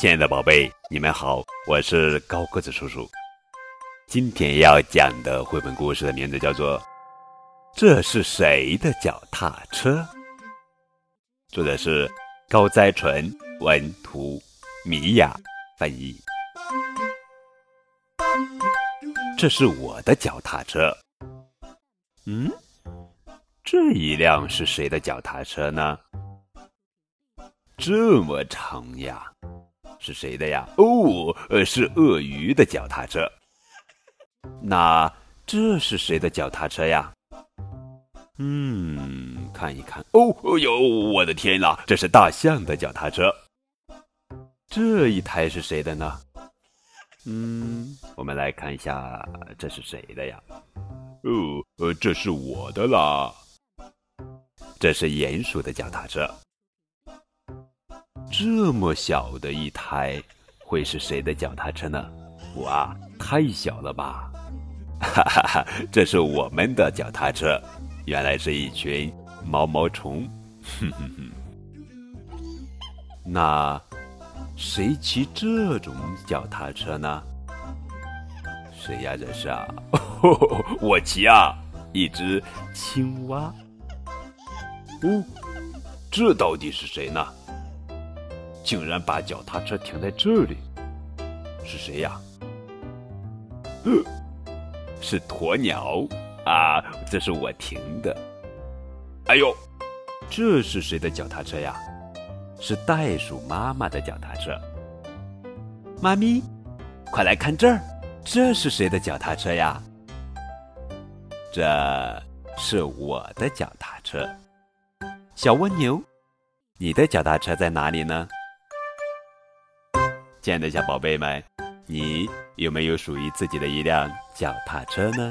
亲爱的宝贝，你们好，我是高个子叔叔。今天要讲的绘本故事的名字叫做《这是谁的脚踏车》，作者是高哉纯，文图，米娅翻译。这是我的脚踏车。嗯，这一辆是谁的脚踏车呢？这么长呀！是谁的呀？哦，呃，是鳄鱼的脚踏车。那这是谁的脚踏车呀？嗯，看一看。哦，哦哟，我的天啦！这是大象的脚踏车。这一台是谁的呢？嗯，我们来看一下，这是谁的呀？哦，呃，这是我的啦。这是鼹鼠的脚踏车。这么小的一台，会是谁的脚踏车呢？哇，太小了吧！哈哈哈，这是我们的脚踏车，原来是一群毛毛虫。哼哼哼，那谁骑这种脚踏车呢？谁呀？这是啊，我骑啊，一只青蛙。哦，这到底是谁呢？竟然把脚踏车停在这里，是谁呀？是鸵鸟啊！这是我停的。哎呦，这是谁的脚踏车呀？是袋鼠妈妈的脚踏车。妈咪，快来看这儿，这是谁的脚踏车呀？这是我的脚踏车。小蜗牛，你的脚踏车在哪里呢？亲爱的小宝贝们，你有没有属于自己的一辆脚踏车呢？